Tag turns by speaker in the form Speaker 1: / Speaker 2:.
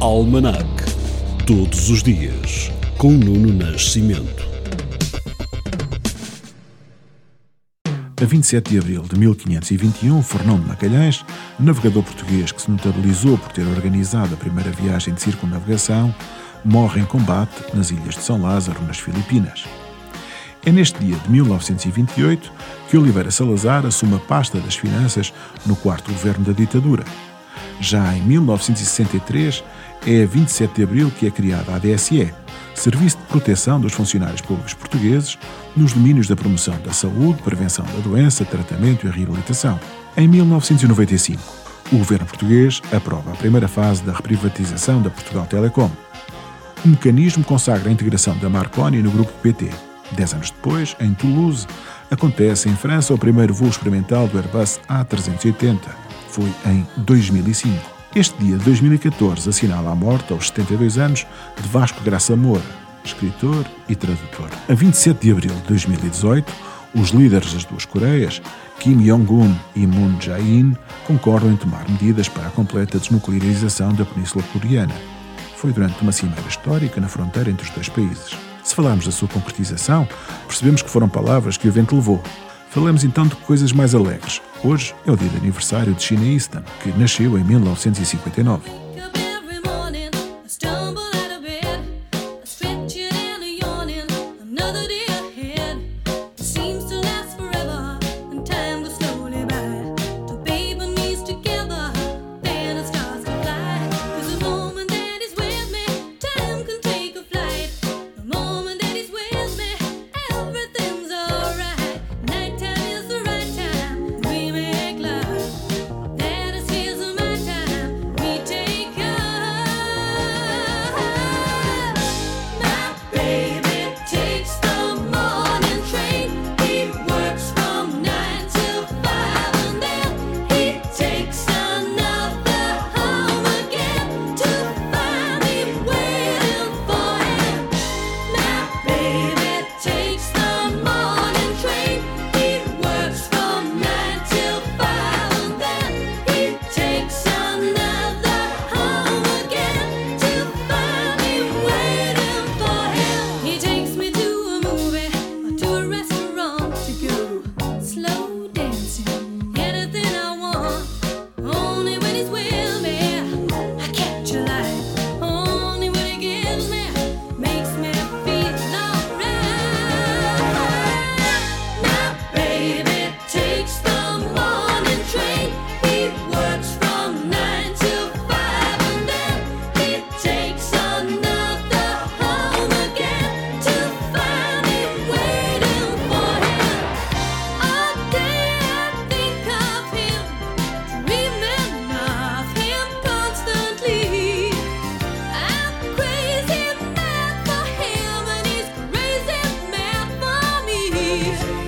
Speaker 1: Almanac. Todos os dias, com Nuno Nascimento.
Speaker 2: A 27 de abril de 1521, Fernão de Magalhães, navegador português que se notabilizou por ter organizado a primeira viagem de circunnavegação, morre em combate nas ilhas de São Lázaro, nas Filipinas. É neste dia de 1928 que Oliveira Salazar assume a pasta das finanças no quarto governo da ditadura. Já em 1963, é a 27 de abril que é criada a DSE, Serviço de Proteção dos Funcionários Públicos Portugueses, nos domínios da promoção da saúde, prevenção da doença, tratamento e reabilitação. Em 1995, o governo português aprova a primeira fase da reprivatização da Portugal Telecom. O mecanismo consagra a integração da Marconi no grupo PT. Dez anos depois, em Toulouse, acontece em França o primeiro voo experimental do Airbus A380. Foi em 2005. Este dia de 2014 assinala a morte, aos 72 anos, de Vasco Graça Moura, escritor e tradutor. A 27 de abril de 2018, os líderes das duas Coreias, Kim Jong-un e Moon Jae-in, concordam em tomar medidas para a completa desnuclearização da Península Coreana. Foi durante uma cimeira histórica na fronteira entre os dois países. Se falarmos da sua concretização, percebemos que foram palavras que o vento levou. Falamos então de coisas mais alegres. Hoje é o dia de aniversário de China Easton, que nasceu em 1959. You.